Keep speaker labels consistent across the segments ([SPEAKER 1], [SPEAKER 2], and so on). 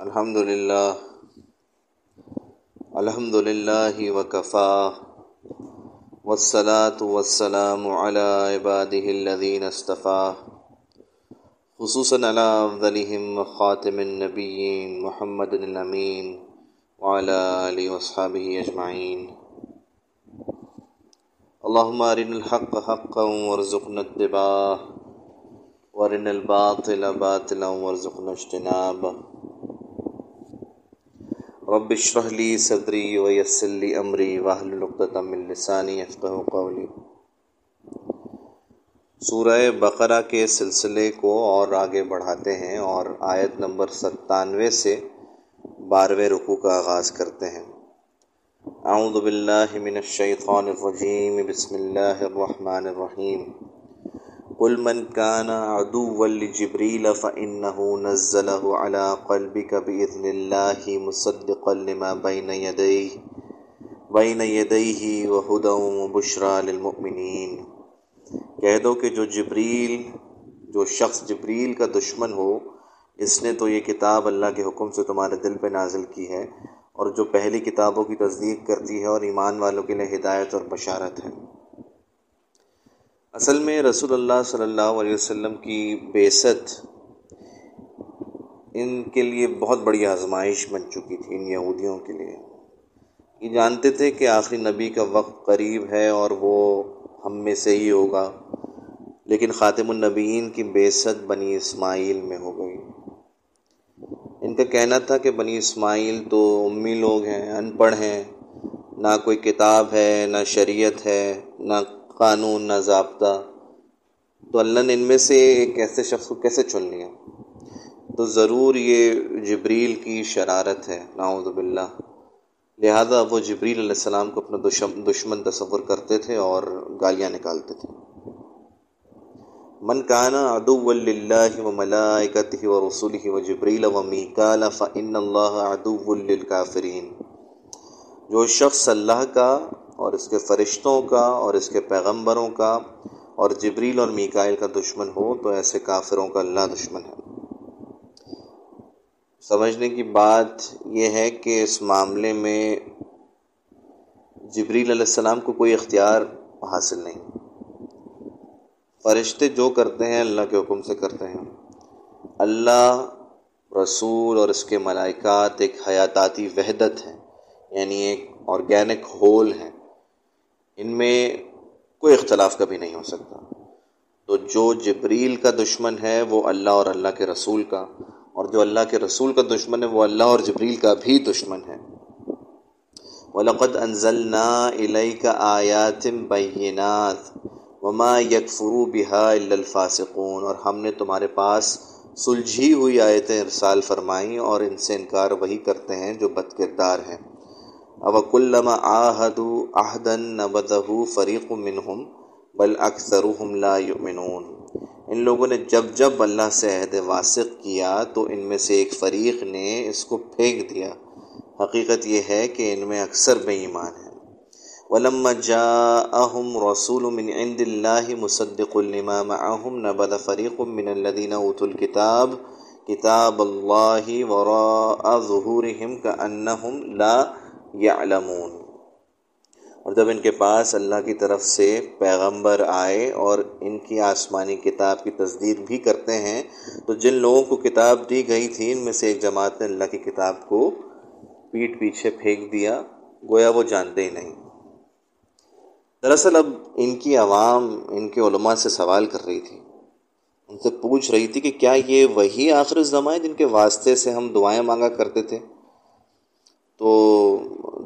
[SPEAKER 1] الحمد للہ الحمد للہ وکفا، والصلاة والسلام على عباده الذين اصطفى خصوصا على افضلهم خاتم النبيين محمد الامين وعلى اله واصحابه اجمعين اللهم ارنا الحق حقا وارزقنا اتباعه وارنا الباطل باطلا وارزقنا اجتنابه رب اشرح لي صدري ويسر لي امري واحلل عقدة من لساني يفقهوا قولي سورہ بقرہ کے سلسلے کو اور آگے بڑھاتے ہیں اور آیت نمبر ستانوے سے بارہویں رکوع کا آغاز کرتے ہیں. اعوذ باللہ من الشیطان الرجیم. بسم اللہ الرحمن الرحیم. قل من كان عدوا لجبريل فإنه نزله على قلبك بإذن الله مصدقا لما بين يديه بين يديه وهدى وبشرى للمؤمنين۔ کہہ دو کہ جو جبریل، جو شخص جبریل کا دشمن ہو، اس نے تو یہ کتاب اللہ کے حکم سے تمہارے دل پہ نازل کی ہے، اور جو پہلی کتابوں کی تصدیق کرتی ہے اور ایمان والوں کے لیے ہدایت اور بشارت ہے۔ اصل میں رسول اللہ صلی اللہ علیہ وسلم کی بیست ان کے لیے بہت بڑی آزمائش بن چکی تھی ان یہودیوں کے لیے۔ یہ جانتے تھے کہ آخری نبی کا وقت قریب ہے اور وہ ہم میں سے ہی ہوگا، لیکن خاتم النبیین کی بیست بنی اسماعیل میں ہو گئی۔ ان کا کہنا تھا کہ بنی اسماعیل تو امی لوگ ہیں، ان پڑھ ہیں، نہ کوئی کتاب ہے، نہ شریعت ہے، نہ قانون، نہ ضابطہ۔ تو اللہ نے ان میں سے ایک ایسے شخص کو کیسے چن لیا؟ تو ضرور یہ جبریل کی شرارت ہے ناؤد باللہ۔ لہذا وہ جبریل علیہ السلام کو اپنا دشمن تصور کرتے تھے اور گالیاں نکالتے تھے۔ من کانا ادو اللہ و ملائکت و رسول و جبریل و میکال فن اللہ ادو الکافرین جو شخص اللہ کا اور اس کے فرشتوں کا اور اس کے پیغمبروں کا اور جبریل اور میکائل کا دشمن ہو تو ایسے کافروں کا اللہ دشمن ہے۔ سمجھنے کی بات یہ ہے کہ اس معاملے میں جبریل علیہ السلام کو کوئی اختیار حاصل نہیں۔ فرشتے جو کرتے ہیں اللہ کے حکم سے کرتے ہیں۔ اللہ، رسول اور اس کے ملائکات ایک حیاتاتی وحدت ہے یعنی ایک آرگینک ہول ہے ان میں کوئی اختلاف کبھی نہیں ہو سکتا۔ تو جو جبریل کا دشمن ہے، وہ اللہ اور اللہ کے رسول کا۔ اور جو اللہ کے رسول کا دشمن ہے، وہ اللہ اور جبریل کا بھی دشمن ہے۔ وَلَقَدْ أَنزَلْنَا إِلَيْكَ آيَاتٍ بَيِّنَاتٍ وَمَا يَكْفُرُوا بِهَا إِلَّا الْفَاسِقُونَ۔ اور ہم نے تمہارے پاس سلجھی ہوئی آیتیں ارسال فرمائیں اور ان سے انکار وہی کرتے ہیں جو بد کردار ہیں۔ اوکلم آحد آہدن نبدہ فریق منہم بل اکثرهم لا یؤمنون ان لوگوں نے جب جب اللہ سے عہد واسق کیا تو ان میں سے ایک فریق نے اس کو پھینک دیا۔ حقیقت یہ ہے کہ ان میں اکثر بے ایمان ہے ولما جاءهم رسول من عند الله مصدق لما معهم نبذ فريق من الذين اوتوا الكتاب، كتاب الله وراء ظهورهم كأنهم لا یعلمون۔ اور جب ان کے پاس اللہ کی طرف سے پیغمبر آئے اور ان کی آسمانی کتاب کی تصدیق بھی کرتے ہیں، تو جن لوگوں کو کتاب دی گئی تھی، ان میں سے ایک جماعت نے اللہ کی کتاب کو پیٹ پیچھے پھینک دیا، گویا وہ جانتے ہی نہیں۔ دراصل اب ان کی عوام، ان کے علماء سے سوال کر رہی تھی۔ ان سے پوچھ رہی تھی کہ کیا یہ وہی آخر زماں جن کے واسطے سے ہم دعائیں مانگا کرتے تھے؟ تو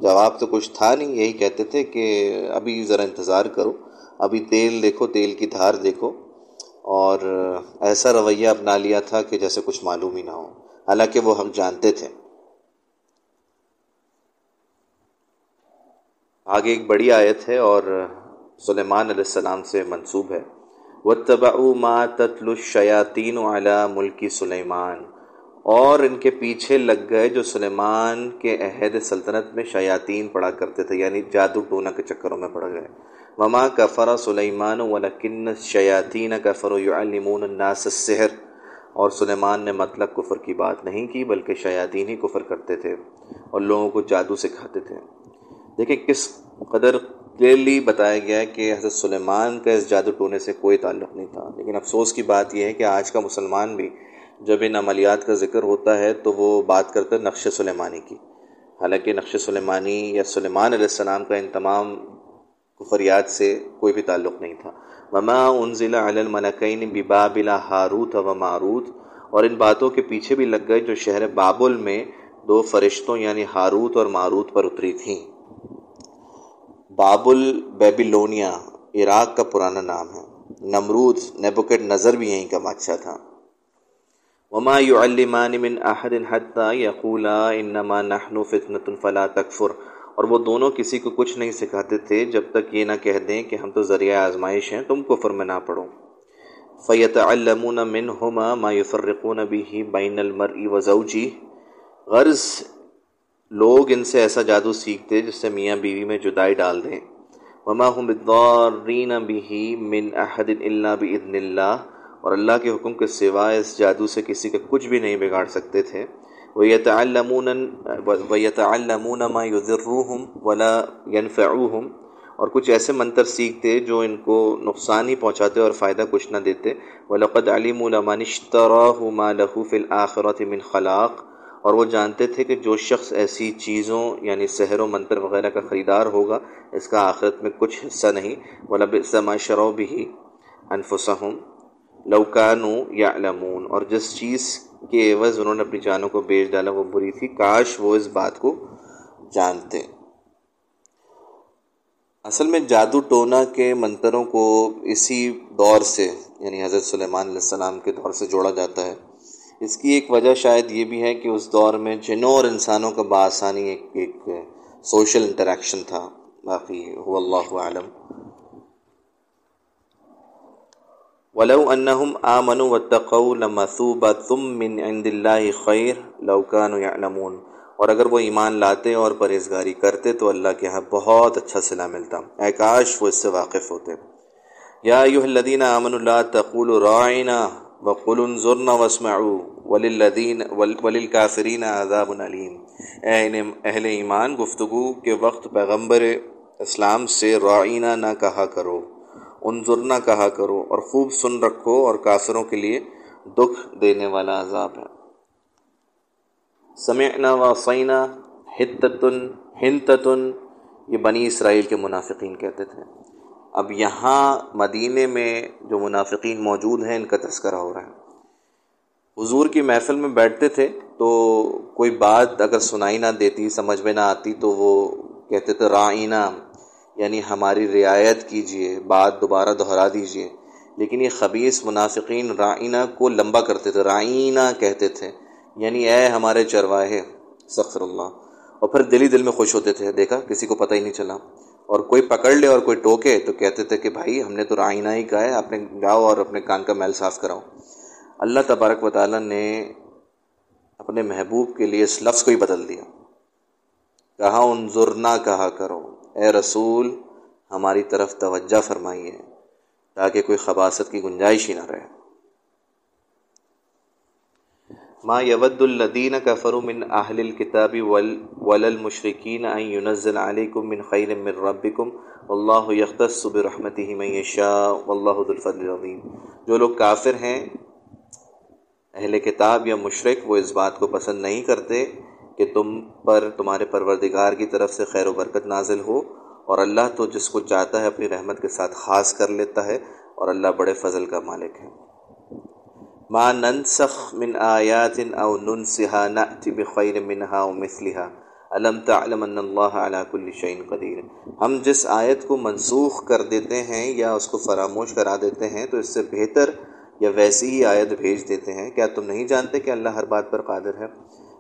[SPEAKER 1] جواب تو کچھ تھا نہیں، یہی کہتے تھے کہ ابھی ذرا انتظار کرو، ابھی تیل دیکھو، تیل کی دھار دیکھو۔ اور ایسا رویہ اپنا لیا تھا کہ جیسے کچھ معلوم ہی نہ ہو۔ حالانکہ وہ حق جانتے تھے۔ آگے ایک بڑی آیت ہے اور سلیمان علیہ السلام سے منسوب ہے۔ وہ تبا ما تتل الشیاطین علی ملکی سلیمان اور ان کے پیچھے لگ گئے جو سلیمان کے عہد سلطنت میں شیاطین پڑا کرتے تھے یعنی جادو ٹونا کے چکروں میں پڑ گئے۔ مما کفر سلیمان ولکن شیاطین کفر یعلمون الناس السحر۔ اور سلیمان نے مطلق کفر کی بات نہیں کی، بلکہ شیاطین ہی کفر کرتے تھے اور لوگوں کو جادو سکھاتے تھے۔ دیکھیں کس قدر کلیئرلی بتایا گیا ہے کہ حضرت سلیمان کا اس جادو ٹونے سے کوئی تعلق نہیں تھا۔ لیکن افسوس کی بات یہ ہے کہ آج کا مسلمان بھی جب ان عملیات کا ذکر ہوتا ہے تو وہ بات کرتا ہے نقش سلیمانی کی۔ حالانکہ نقش سلیمانی یا سلیمان علیہ السلام کا ان تمام کفریات سے کوئی بھی تعلق نہیں تھا۔ وما انزل علی الملکین ببابل ہاروت و ماروت۔ اور ان باتوں کے پیچھے بھی لگ گئے جو شہر بابل میں دو فرشتوں یعنی ہاروت اور ماروت پر اتری تھیں۔ بابل بیبیلونیا عراق کا پرانا نام ہے۔ نمرود نیبوکٹ نظر بھی یہیں کا بادشاہ تھا۔ وما يعلمان من احد حتى يقولا انما نحن فتنه فلا تكفر۔ اور وہ دونوں کسی کو کچھ نہیں سکھاتے تھے جب تک یہ نہ کہہ دیں کہ ہم تو ذریعہ آزمائش ہیں، تم کفر میں نہ پڑھو فیتعلمون منهما ما يفرقون به بین المرء وزوجه۔ غرض لوگ ان سے ایسا جادو سیکھتے جس سے میاں بیوی میں جدائی ڈال دیں۔ وما هم بالضارین به من احد الا باذن الله۔ اور اللہ کے حکم کے سوائے اس جادو سے کسی کا کچھ بھی نہیں بگاڑ سکتے تھے۔ وَيَتَعَلَّمُونَ مَا يُذِرُّهُمْ وَلَا يَنفَعُوهُمْ۔ اور کچھ ایسے منتر سیکھتے جو ان کو نقصان ہی پہنچاتے اور فائدہ کچھ نہ دیتے۔ وَلَقَدْ عَلِمُوا لَمَنِ اشْتَرَاهُ مَا لَهُ فِي الْآخِرَةِ مِنْ خَلَاقٍ۔ اور وہ جانتے تھے کہ جو شخص ایسی چیزوں یعنی سحر و منتر وغیرہ کا خریدار ہوگا، اس کا آخرت میں کچھ حصہ نہیں۔ وَلَبِئْسَ مَا شَرَوْا بِهِ أَنفُسَهُمْ۔ لَوْ يَعْلَمُونَ اور جس چیز کے عوض انہوں نے اپنی جانوں کو بیچ ڈالا وہ بری تھی، کاش وہ اس بات کو جانتے۔ اصل میں جادو ٹونا کے منتروں کو اسی دور سے یعنی حضرت سلیمان علیہ السلام کے دور سے جوڑا جاتا ہے۔ اس کی ایک وجہ شاید یہ بھی ہے کہ اس دور میں جنوں اور انسانوں کا بآسانی ایک ایک سوشل انٹریکشن تھا۔ باقی، هو اللہ عالم ولو انہم آمنوا واتقوا لمثوبۃ من عند اللہ خیر لو كانوا يعلمون اور اگر وہ ایمان لاتے اور پرہیزگاری کرتے تو اللہ کے ہاں بہت اچھا صلہ ملتا۔ اے کاش وہ اس سے واقف ہوتے۔ یا ایھا الذین آمنوا لا تقولوا راعنا وقولوا انظرنا واسمعوا وللذین وللکافرین عذاب علیم۔ اے اہل ایمان، گفتگو کے وقت پیغمبر اسلام سے راعینا نہ کہا کرو۔ انظرنا کہا کرو اور خوب سن رکھو اور کافروں کے لیے دکھ دینے والا عذاب ہے۔ سمعنا و حتتن ہنتتن یہ بنی اسرائیل کے منافقین کہتے تھے۔ اب یہاں مدینے میں جو منافقین موجود ہیں، ان کا تذکرہ ہو رہا ہے۔ حضور کی محفل میں بیٹھتے تھے تو کوئی بات اگر سنائی نہ دیتی، سمجھ میں نہ آتی، تو وہ کہتے تھے رائنا یعنی ہماری رعایت کیجیے بات دوبارہ دہرا دیجیے لیکن یہ خبیص منافقین رائینہ کو لمبا کرتے تھے، رائینہ کہتے تھے۔ یعنی اے ہمارے چرواہے سخر اللہ۔ اور پھر دلی دل میں خوش ہوتے تھے، دیکھا، کسی کو پتہ ہی نہیں چلا۔ اور کوئی پکڑ لے اور کوئی ٹوکے تو کہتے تھے کہ بھائی، ہم نے تو رائینہ ہی کہا ہے، اپنے گاؤ اور اپنے کان کا میل صاف کراؤ۔ اللہ تبارک و تعالیٰ نے اپنے محبوب کے لیے اس لفظ کو ہی بدل دیا۔ کہا انظرنا کہا کرو۔ اے رسول، ہماری طرف توجہ فرمائیے، تاکہ کوئی خباصت کی گنجائش ہی نہ رہے۔ ما یود الدین کفر من اہل الكتاب وللمشرکین ان ينزل علیکم من خیر من ربکم، واللہ یختص برحمته من یشاء، واللہ ذو الفضل العظیم۔ جو لوگ کافر ہیں، اہل کتاب یا مشرک، وہ اس بات کو پسند نہیں کرتے کہ تم پر تمہارے پروردگار کی طرف سے خیر و برکت نازل ہو اور اللہ تو جس کو چاہتا ہے اپنی رحمت کے ساتھ خاص کر لیتا ہے اور اللہ بڑے فضل کا مالک ہے۔ ما ننسخ من آیات او ننسها نأتی بخیر منها او مثلها۔ علم تعلم ان اللہ علی کل شئین قدیر ہم جس آیت کو منسوخ کر دیتے ہیں یا اس کو فراموش کرا دیتے ہیں تو اس سے بہتر یا ویسی ہی آیت بھیج دیتے ہیں۔ کیا تم نہیں جانتے کہ اللہ ہر بات پر قادر ہے؟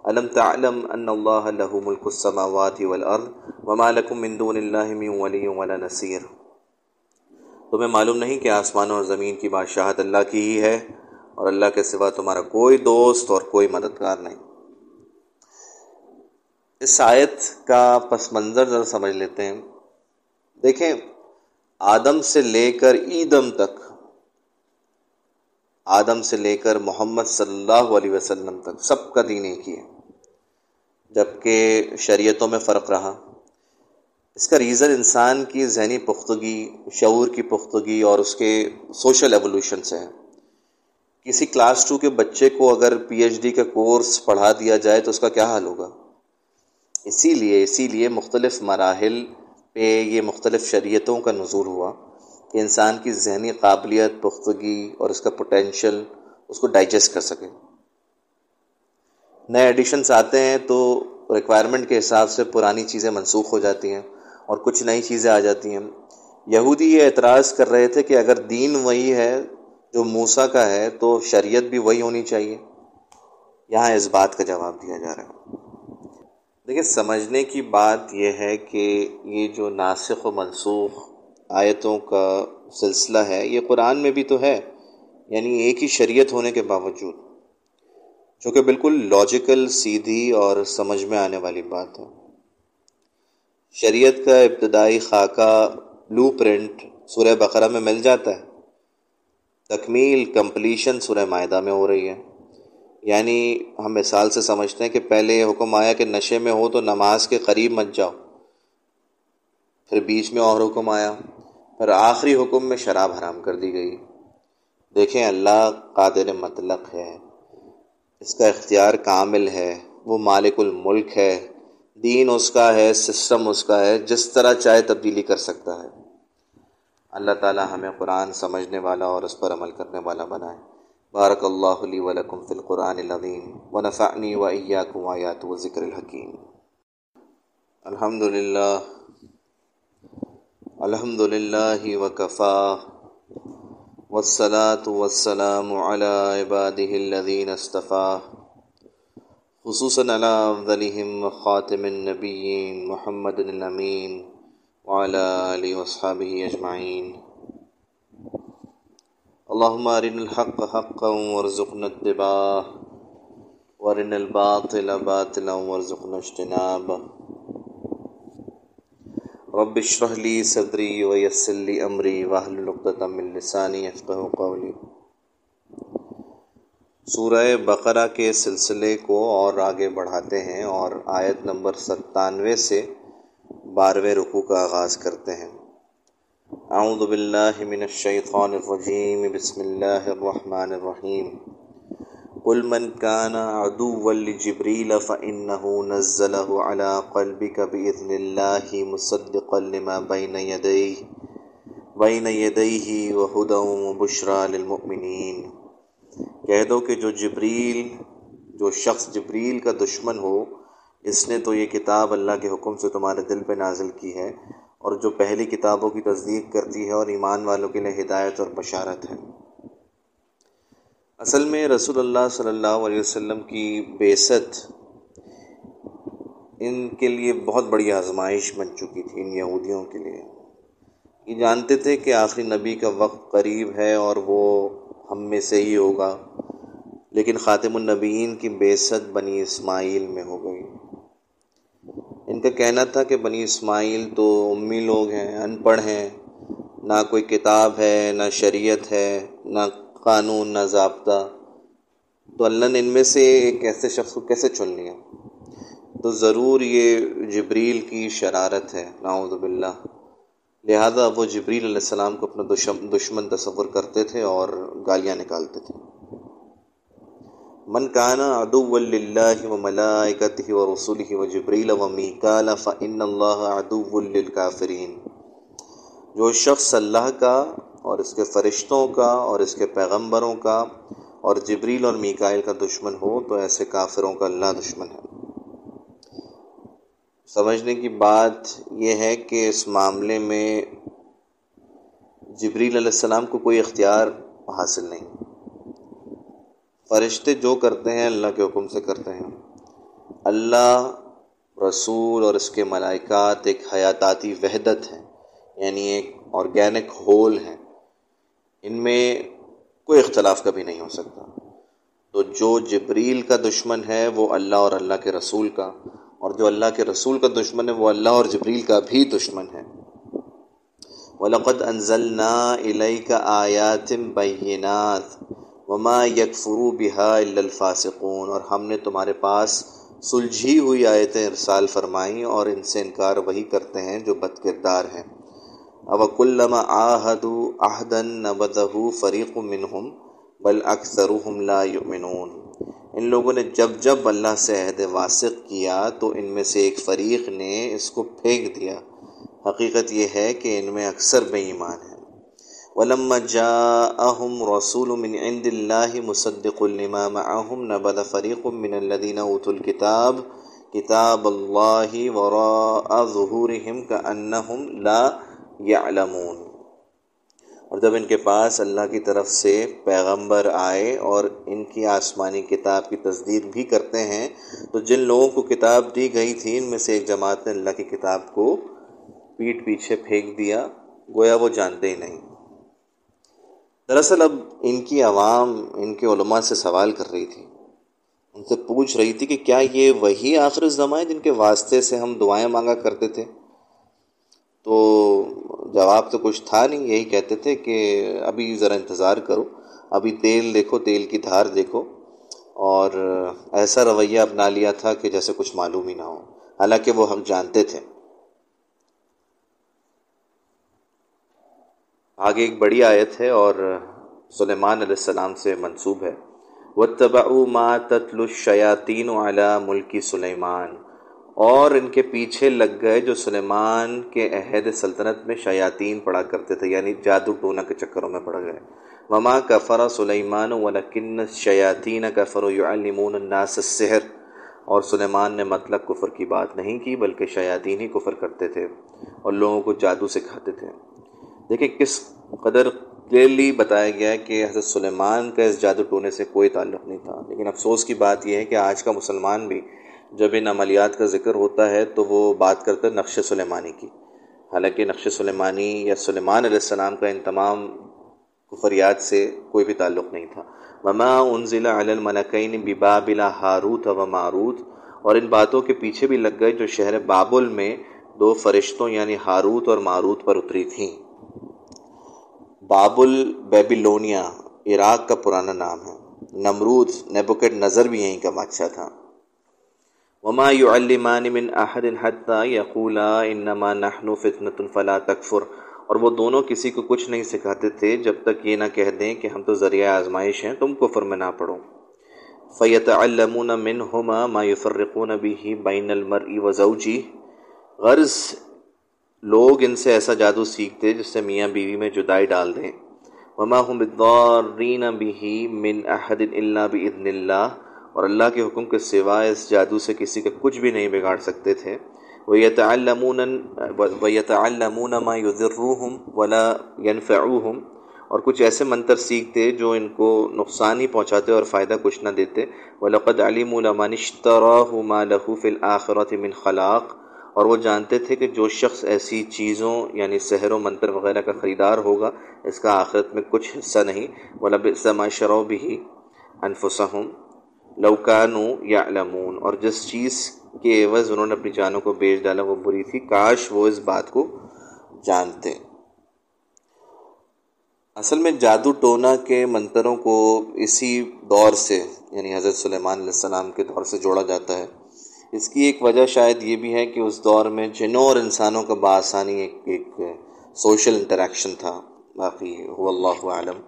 [SPEAKER 1] علم تعلم ان اللہ له ملک السماوات والارض وما لكم من دون اللہ من ولی ولا نصیر تمہیں معلوم نہیں کہ آسمان اور زمین کی بادشاہت اللہ کی ہی ہے اور اللہ کے سوا تمہارا کوئی دوست اور کوئی مددگار نہیں۔ اس آیت کا پس منظر ذرا سمجھ لیتے ہیں۔ دیکھیں، آدم سے لے کر ایدم تک آدم سے لے کر محمد صلی اللہ علیہ وسلم تک سب کا دین ایک ہی ہے۔ جبکہ شریعتوں میں فرق رہا۔ اس کا ریزن انسان کی ذہنی پختگی، شعور کی پختگی اور اس کے سوشل ایولیوشن سے ہے۔ کسی کلاس ٹو کے بچے کو اگر پی ایچ ڈی کا کورس پڑھا دیا جائے تو اس کا کیا حال ہوگا؟ اسی لیے اسی لیے مختلف مراحل پہ یہ مختلف شریعتوں کا نظور ہوا۔ کہ انسان کی ذہنی قابلیت، پختگی اور اس کا پوٹینشیل اس کو ڈائجسٹ کر سکے۔ نئے ایڈیشنس آتے ہیں تو ریکوائرمنٹ کے حساب سے پرانی چیزیں منسوخ ہو جاتی ہیں اور کچھ نئی چیزیں آ جاتی ہیں۔ یہودی یہ اعتراض کر رہے تھے کہ اگر دین وہی ہے جو موسا کا ہے تو شریعت بھی وہی ہونی چاہیے۔ یہاں اس بات کا جواب دیا جا رہا ہے۔ دیکھیں سمجھنے کی بات یہ ہے کہ یہ جو ناسخ و منسوخ آیتوں کا سلسلہ ہے، یہ قرآن میں بھی تو ہے یعنی ایک ہی شریعت ہونے کے باوجود۔ جو کہ بالکل لاجیکل سیدھی اور سمجھ میں آنے والی بات ہے۔ شریعت کا ابتدائی خاکہ بلو پرنٹ سورہ بقرہ میں مل جاتا ہے۔ تکمیل کمپلیشن سورہ معاہدہ میں ہو رہی ہے۔ یعنی ہم مثال سے سمجھتے ہیں کہ پہلے حکم آیا کہ نشے میں ہو تو نماز کے قریب مت جاؤ۔ پھر بیچ میں اور حکم آیا۔ پھر آخری حکم میں شراب حرام کر دی گئی۔ دیکھیں اللہ قادر مطلق ہے، اس کا اختیار کامل ہے، وہ مالک الملک ہے، دین اس کا ہے، سسٹم اس کا ہے، جس طرح چاہے تبدیلی کر سکتا ہے۔ اللہ تعالی ہمیں قرآن سمجھنے والا اور اس پر عمل کرنے والا بنائے۔ بارک اللہ علی ولکم فی القرآن العظیم۔ ونفعنی و ایاکم آیات و ذکر الحکیم۔ الحمد للہ الحمد للہ وکفا والصلاة والسلام على عباده الذين اصطفى خصوصا على افضلهم وخاتم النبيين محمد الامين وعلى اله واصحابه اجمعين اللهم ارنا الحق حقا وارزقنا اتباعه، وارنا الباطل باطلا وارزقنا اجتنابه. رب اشرح لي صدري ويسر لي امري واحلل عقدة من لساني يفقهوا قولي سورہ بقرہ کے سلسلے کو اور آگے بڑھاتے ہیں اور آیت نمبر ستانوے سے بارہویں رکوع کا آغاز کرتے ہیں. اعوذ باللہ من الشیطان الرجیم. بسم اللہ الرحمن الرحیم. قل من كان عدوا لجبريل فإنه نزله على قلبك بإذن الله مصدقا لما بين يديه بين يديه وهدى وبشرى للمؤمنين۔ کہہ دو کہ جو جبریل، جو شخص جبریل کا دشمن ہو، اس نے تو یہ کتاب اللہ کے حکم سے تمہارے دل پہ نازل کی ہے، اور جو پہلی کتابوں کی تصدیق کرتی ہے اور ایمان والوں کے لیے ہدایت اور بشارت ہے۔ اصل میں رسول اللہ صلی اللہ علیہ وسلم کی بیست ان کے لیے بہت بڑی آزمائش بن چکی تھی ان یہودیوں کے لیے۔ یہ جانتے تھے کہ آخری نبی کا وقت قریب ہے اور وہ ہم میں سے ہی ہوگا، لیکن خاتم النبیین کی بیست بنی اسماعیل میں ہو گئی۔ ان کا کہنا تھا کہ بنی اسماعیل تو امی لوگ ہیں، ان پڑھ ہیں، نہ کوئی کتاب ہے، نہ شریعت ہے، نہ قانون، نہ ضابطہ۔ تو اللہ نے ان میں سے ایک ایسے شخص کو کیسے چن لیا؟ تو ضرور یہ جبریل کی شرارت ہے، نعوذ باللہ۔ لہذا وہ جبریل علیہ السلام کو اپنا دشمن تصور کرتے تھے اور گالیاں نکالتے تھے۔ من کانا ادو اللہ و ملائکتہ و رسولہ و جبریل و میکال فإن اللہ ادو للکافرین۔ جو شخص اللہ کا اور اس کے فرشتوں کا اور اس کے پیغمبروں کا اور جبریل اور میکائل کا دشمن ہو تو ایسے کافروں کا اللہ دشمن ہے۔ سمجھنے کی بات یہ ہے کہ اس معاملے میں جبریل علیہ السلام کو کوئی اختیار حاصل نہیں۔ فرشتے جو کرتے ہیں اللہ کے حکم سے کرتے ہیں۔ اللہ، رسول اور اس کے ملائکات ایک حیاتاتی وحدت ہے یعنی ایک آرگینک ہول ہیں۔ ان میں کوئی اختلاف کبھی نہیں ہو سکتا۔ تو جو جبریل کا دشمن ہے، وہ اللہ اور اللہ کے رسول کا، اور جو اللہ کے رسول کا دشمن ہے، وہ اللہ اور جبریل کا بھی دشمن ہے۔ وَلَقَدْ أَنزَلْنَا إِلَيْكَ آيَاتٍ بَيِّنَاتٍ وما یکفرو بہا الفاسقون۔ اور ہم نے تمہارے پاس سلجھی ہوئی آیتیں ارسال فرمائیں اور ان سے انکار وہی کرتے ہیں جو بد کردار ہیں۔ اوکلما آہدو آہدن نبدہ فریق منہم بل اکثرهم لا یؤمنون ان لوگوں نے جب جب اللہ سے عہد واسق کیا تو ان میں سے ایک فریق نے اس کو پھینک دیا۔ حقیقت یہ ہے کہ ان میں اکثر بے ایمان ہے ولما جاءهم رسول من عند الله مصدق لما معهم، نبذ فريق من الذين اوتوا الكتاب، كتاب الله وراء ظهورهم كانهم لا يعلمون اور جب ان کے پاس اللہ کی طرف سے پیغمبر آئے اور ان کی آسمانی کتاب کی تصدیق بھی کرتے ہیں، تو جن لوگوں کو کتاب دی گئی تھی، ان میں سے ایک جماعت نے اللہ کی کتاب کو پیٹ پیچھے پھینک دیا، گویا وہ جانتے ہی نہیں۔ دراصل اب ان کی عوام، ان کے علماء سے سوال کر رہی تھی۔ ان سے پوچھ رہی تھی کہ کیا یہ وہی آخر زماں جن کے واسطے سے ہم دعائیں مانگا کرتے تھے؟ تو جواب تو کچھ تھا نہیں، یہی کہتے تھے کہ ابھی ذرا انتظار کرو، ابھی تیل دیکھو، تیل کی دھار دیکھو۔ اور ایسا رویہ اپنا لیا تھا کہ جیسے کچھ معلوم ہی نہ ہو۔ حالانکہ وہ حق جانتے تھے۔ آگے ایک بڑی آیت ہے اور سلیمان علیہ السلام سے منسوب ہے۔ و ما تتل الشیاطین علی ملکی سلیمان اور ان کے پیچھے لگ گئے جو سلیمان کے عہد سلطنت میں شیاطین پڑھا کرتے تھے یعنی جادو ٹونا کے چکروں میں پڑ گئے۔ وما کفر سلیمان ولکن شیاطین کفر یعلمون الناس السحر۔ اور سلیمان نے مطلب کفر کی بات نہیں کی، بلکہ شیاطین ہی کفر کرتے تھے اور لوگوں کو جادو سکھاتے تھے۔ دیکھیں کس قدر کلیئرلی بتایا گیا ہے کہ حضرت سلیمان کا اس جادو ٹونے سے کوئی تعلق نہیں تھا۔ لیکن افسوس کی بات یہ ہے کہ آج کا مسلمان بھی جب ان عملیات کا ذکر ہوتا ہے تو وہ بات کرتا ہے نقش سلیمانی کی۔ حالانکہ نقش سلیمانی یا سلیمان علیہ السلام کا ان تمام کفریات سے کوئی بھی تعلق نہیں تھا۔ وما انزل علی الملکین ببابل ہاروت و ماروت۔ اور ان باتوں کے پیچھے بھی لگ گئے جو شہر بابل میں دو فرشتوں یعنی ہاروت اور ماروت پر اتری تھیں۔ بابل بیبیلونیا عراق کا پرانا نام ہے۔ نمرود نیبوکٹ نظر بھی یہیں کا بادشاہ تھا۔ وما يعلمان من احد حتى يقولا انما نحن فتنه فلا تكفر۔ اور وہ دونوں کسی کو کچھ نہیں سکھاتے تھے جب تک یہ نہ کہہ دیں کہ ہم تو ذریعہ آزمائش ہیں، تم کفر میں نہ پڑھو۔ فیتعلمون منهما ما يفرقون به بين المرء وزوجه غرض، لوگ ان سے ایسا جادو سیکھتے جس سے میاں بیوی میں جدائی ڈال دیں۔ وما هم بالضارین به من احد الا باذن اللہ۔ اور اللہ کے حکم کے سوائے اس جادو سے کسی کا کچھ بھی نہیں بگاڑ سکتے تھے۔ وَيَتَعَلَّمُونَ وَيَتَعَلَّمُونَ مَا يُذِرُّهُمْ وَلَا يَنْفَعُوهُمْ۔ اور کچھ ایسے منتر سیکھتے جو ان کو نقصان ہی پہنچاتے اور فائدہ کچھ نہ دیتے۔ وَلَقَدْ عَلِمُوا لَمَنِ اشْتَرَاهُ مَا لَهُ فِي الْآخِرَةِ مِنْ خَلَاقٍ۔ اور وہ جانتے تھے کہ جو شخص ایسی چیزوں یعنی سحر و منتر وغیرہ کا خریدار ہوگا، اس کا آخرت میں کچھ حصہ نہیں۔ ولب سما شرو بھی انفسہم لوکانو یا علمون اور جس چیز کے عوض انہوں نے اپنی جانوں کو بیچ ڈالا وہ بری تھی، کاش وہ اس بات کو جانتے۔ اصل میں جادو ٹونا کے منتروں کو اسی دور سے یعنی حضرت سلیمان علیہ السلام کے دور سے جوڑا جاتا ہے۔ اس کی ایک وجہ شاید یہ بھی ہے کہ اس دور میں جنوں اور انسانوں کا بآسانی ایک ایک سوشل انٹریکشن تھا، باقی هو اللہ عالم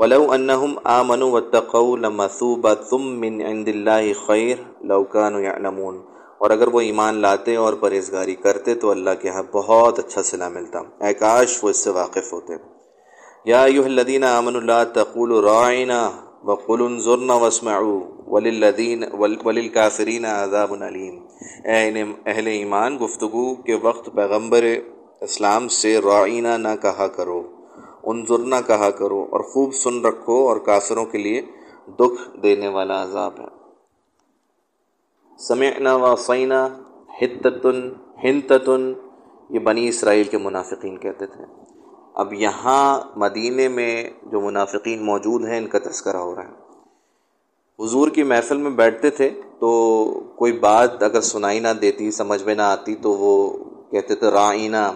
[SPEAKER 1] ولو انہم آمنوا واتقوا لمثوبة من عند اللہ خیر لو كانوا يعلمون اور اگر وہ ایمان لاتے اور پرہیزگاری کرتے تو اللہ کے ہاں بہت اچھا صلہ ملتا۔ اے کاش وہ اس سے واقف ہوتے۔ یا ایوہ الذین آمنوا لا تقولوا راعنا وقل انظرنا واسمعوا وللذین وللکافرین عذاب علیم۔ اے اہل ایمان، گفتگو کے وقت پیغمبر اسلام سے رائینہ نہ کہا کرو۔ انظرنا کہا کرو اور خوب سن رکھو اور کافروں کے لیے دکھ دینے والا عذاب ہے۔ سمعنا وصینا حتتن ہنتتن یہ بنی اسرائیل کے منافقین کہتے تھے۔ اب یہاں مدینے میں جو منافقین موجود ہیں، ان کا تذکرہ ہو رہا ہے۔ حضور کی محفل میں بیٹھتے تھے تو کوئی بات اگر سنائی نہ دیتی، سمجھ میں نہ آتی، تو وہ کہتے تھے رائنا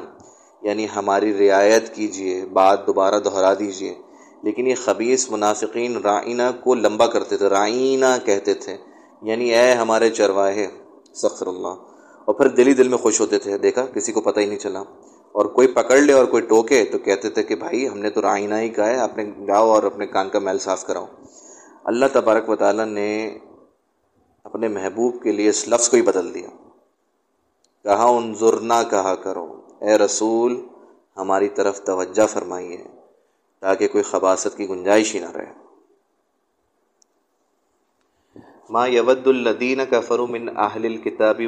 [SPEAKER 1] یعنی ہماری رعایت کیجیے، بات دوبارہ دہرا دیجیے۔ لیکن یہ خبیص منافقین رائنا کو لمبا کرتے تھے رائنا کہتے تھے۔ یعنی اے ہمارے چرواہے سخر اللہ۔ اور پھر دل ہی دل میں خوش ہوتے تھے۔ دیکھا، کسی کو پتہ ہی نہیں چلا۔ اور کوئی پکڑ لے اور کوئی ٹوکے تو کہتے تھے کہ بھائی، ہم نے تو رائنا ہی کہا ہے اپنے جاؤ اور اپنے کان کا میل صاف کراؤ۔ اللہ تبارک و تعالیٰ نے اپنے محبوب کے لیے اس لفظ کو ہی بدل دیا۔ کہا انظرنا کہا کرو۔ اے رسول، ہماری طرف توجہ فرمائیے تاکہ کوئی خباصت کی گنجائش ہی نہ رہے۔ ما یود الدین کفر من اہل الکتاب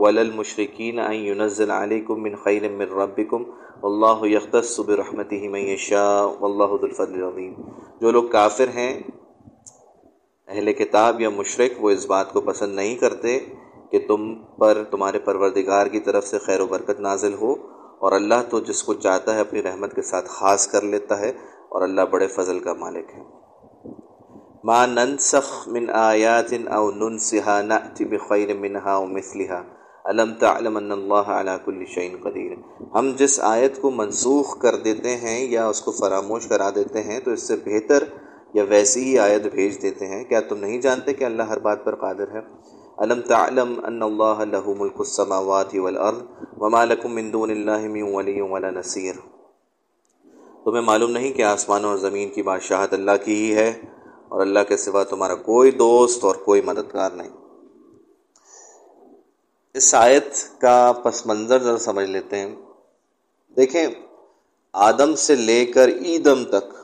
[SPEAKER 1] وللمشرکین ان ينزل علیکم من خیر من ربکم واللہ یختص برحمته من یشاء واللہ ذو الفضل العظیم۔ جو لوگ کافر ہیں، اہل کتاب یا مشرک، وہ اس بات کو پسند نہیں کرتے کہ تم پر تمہارے پروردگار کی طرف سے خیر و برکت نازل ہو اور اللہ تو جس کو چاہتا ہے اپنی رحمت کے ساتھ خاص کر لیتا ہے اور اللہ بڑے فضل کا مالک ہے۔ ما ننسخ من آیات او ننسها نأتی بخیر منها او مثلها۔ علم تعلم ان اللہ علی کل شئین قدیر ہم جس آیت کو منسوخ کر دیتے ہیں یا اس کو فراموش کرا دیتے ہیں تو اس سے بہتر یا ویسی ہی آیت بھیج دیتے ہیں۔ کیا تم نہیں جانتے کہ اللہ ہر بات پر قادر ہے؟ علم تعلم ان اللہ له ملک السماوات والارض وما لكم من دون اللہ من ولی ولا نصیر تمہیں معلوم نہیں کہ آسمان اور زمین کی بادشاہت اللہ کی ہی ہے اور اللہ کے سوا تمہارا کوئی دوست اور کوئی مددگار نہیں۔ اس آیت کا پس منظر ذرا سمجھ لیتے ہیں۔ دیکھیں، آدم سے لے کر عیدم تک،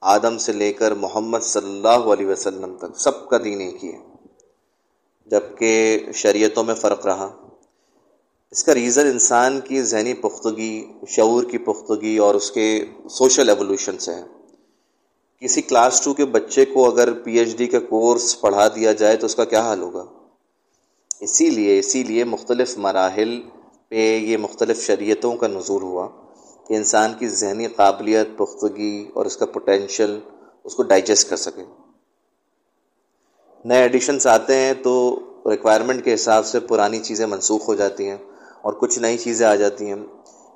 [SPEAKER 1] آدم سے لے کر محمد صلی اللہ علیہ وسلم تک، سب کا دین ایک ہی ہے۔ جبکہ شریعتوں میں فرق رہا۔ اس کا ریزن انسان کی ذہنی پختگی، شعور کی پختگی اور اس کے سوشل ایولیوشن سے ہے۔ کسی کلاس ٹو کے بچے کو اگر پی ایچ ڈی کا کورس پڑھا دیا جائے تو اس کا کیا حال ہوگا؟ اسی لیے اسی لیے مختلف مراحل پہ یہ مختلف شریعتوں کا نظور ہوا کہ انسان کی ذہنی قابلیت، پختگی اور اس کا پوٹینشیل اس کو ڈائجسٹ کر سکے۔ نئے ایڈیشنس آتے ہیں تو ریکوائرمنٹ کے حساب سے پرانی چیزیں منسوخ ہو جاتی ہیں اور کچھ نئی چیزیں آ جاتی ہیں۔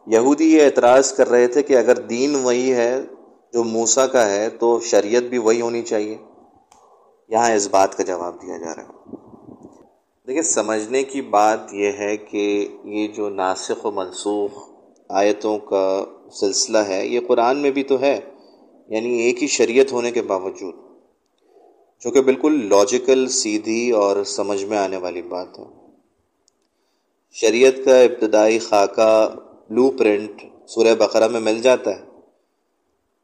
[SPEAKER 1] یہودی یہ اعتراض کر رہے تھے کہ اگر دین وہی ہے جو موسا کا ہے تو شریعت بھی وہی ہونی چاہیے۔ یہاں اس بات کا جواب دیا جا رہا ہے۔ دیکھیں، سمجھنے کی بات یہ ہے کہ یہ جو ناسخ و منسوخ آیتوں کا سلسلہ ہے، یہ قرآن میں بھی تو ہے یعنی ایک ہی شریعت ہونے کے باوجود۔ جو کہ بالکل لاجیکل سیدھی اور سمجھ میں آنے والی بات ہے۔ شریعت کا ابتدائی خاکہ بلو پرنٹ سورہ بقرہ میں مل جاتا ہے۔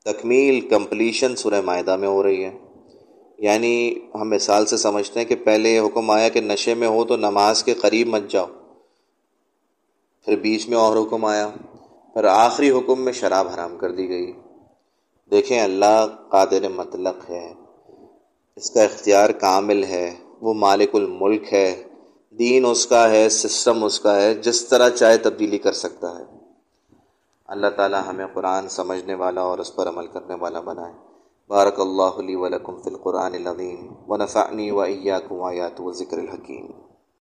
[SPEAKER 1] تکمیل کمپلیشن سورہ معاہدہ میں ہو رہی ہے۔ یعنی ہم مثال سے سمجھتے ہیں کہ پہلے حکم آیا کہ نشے میں ہو تو نماز کے قریب مت جاؤ۔ پھر بیچ میں اور حکم آیا۔ پھر آخری حکم میں شراب حرام کر دی گئی۔ دیکھیں اللہ قادر مطلق ہے۔ اس کا اختیار کامل ہے، وہ مالک الملک ہے، دین اس کا ہے، سسٹم اس کا ہے، جس طرح چاہے تبدیلی کر سکتا ہے۔ اللہ تعالی ہمیں قرآن سمجھنے والا اور اس پر عمل کرنے والا بنائے۔ بارک اللہ علی ولکم فی القرآن العظیم و نفعنی و ایاکم آیات و ذکر الحکیم۔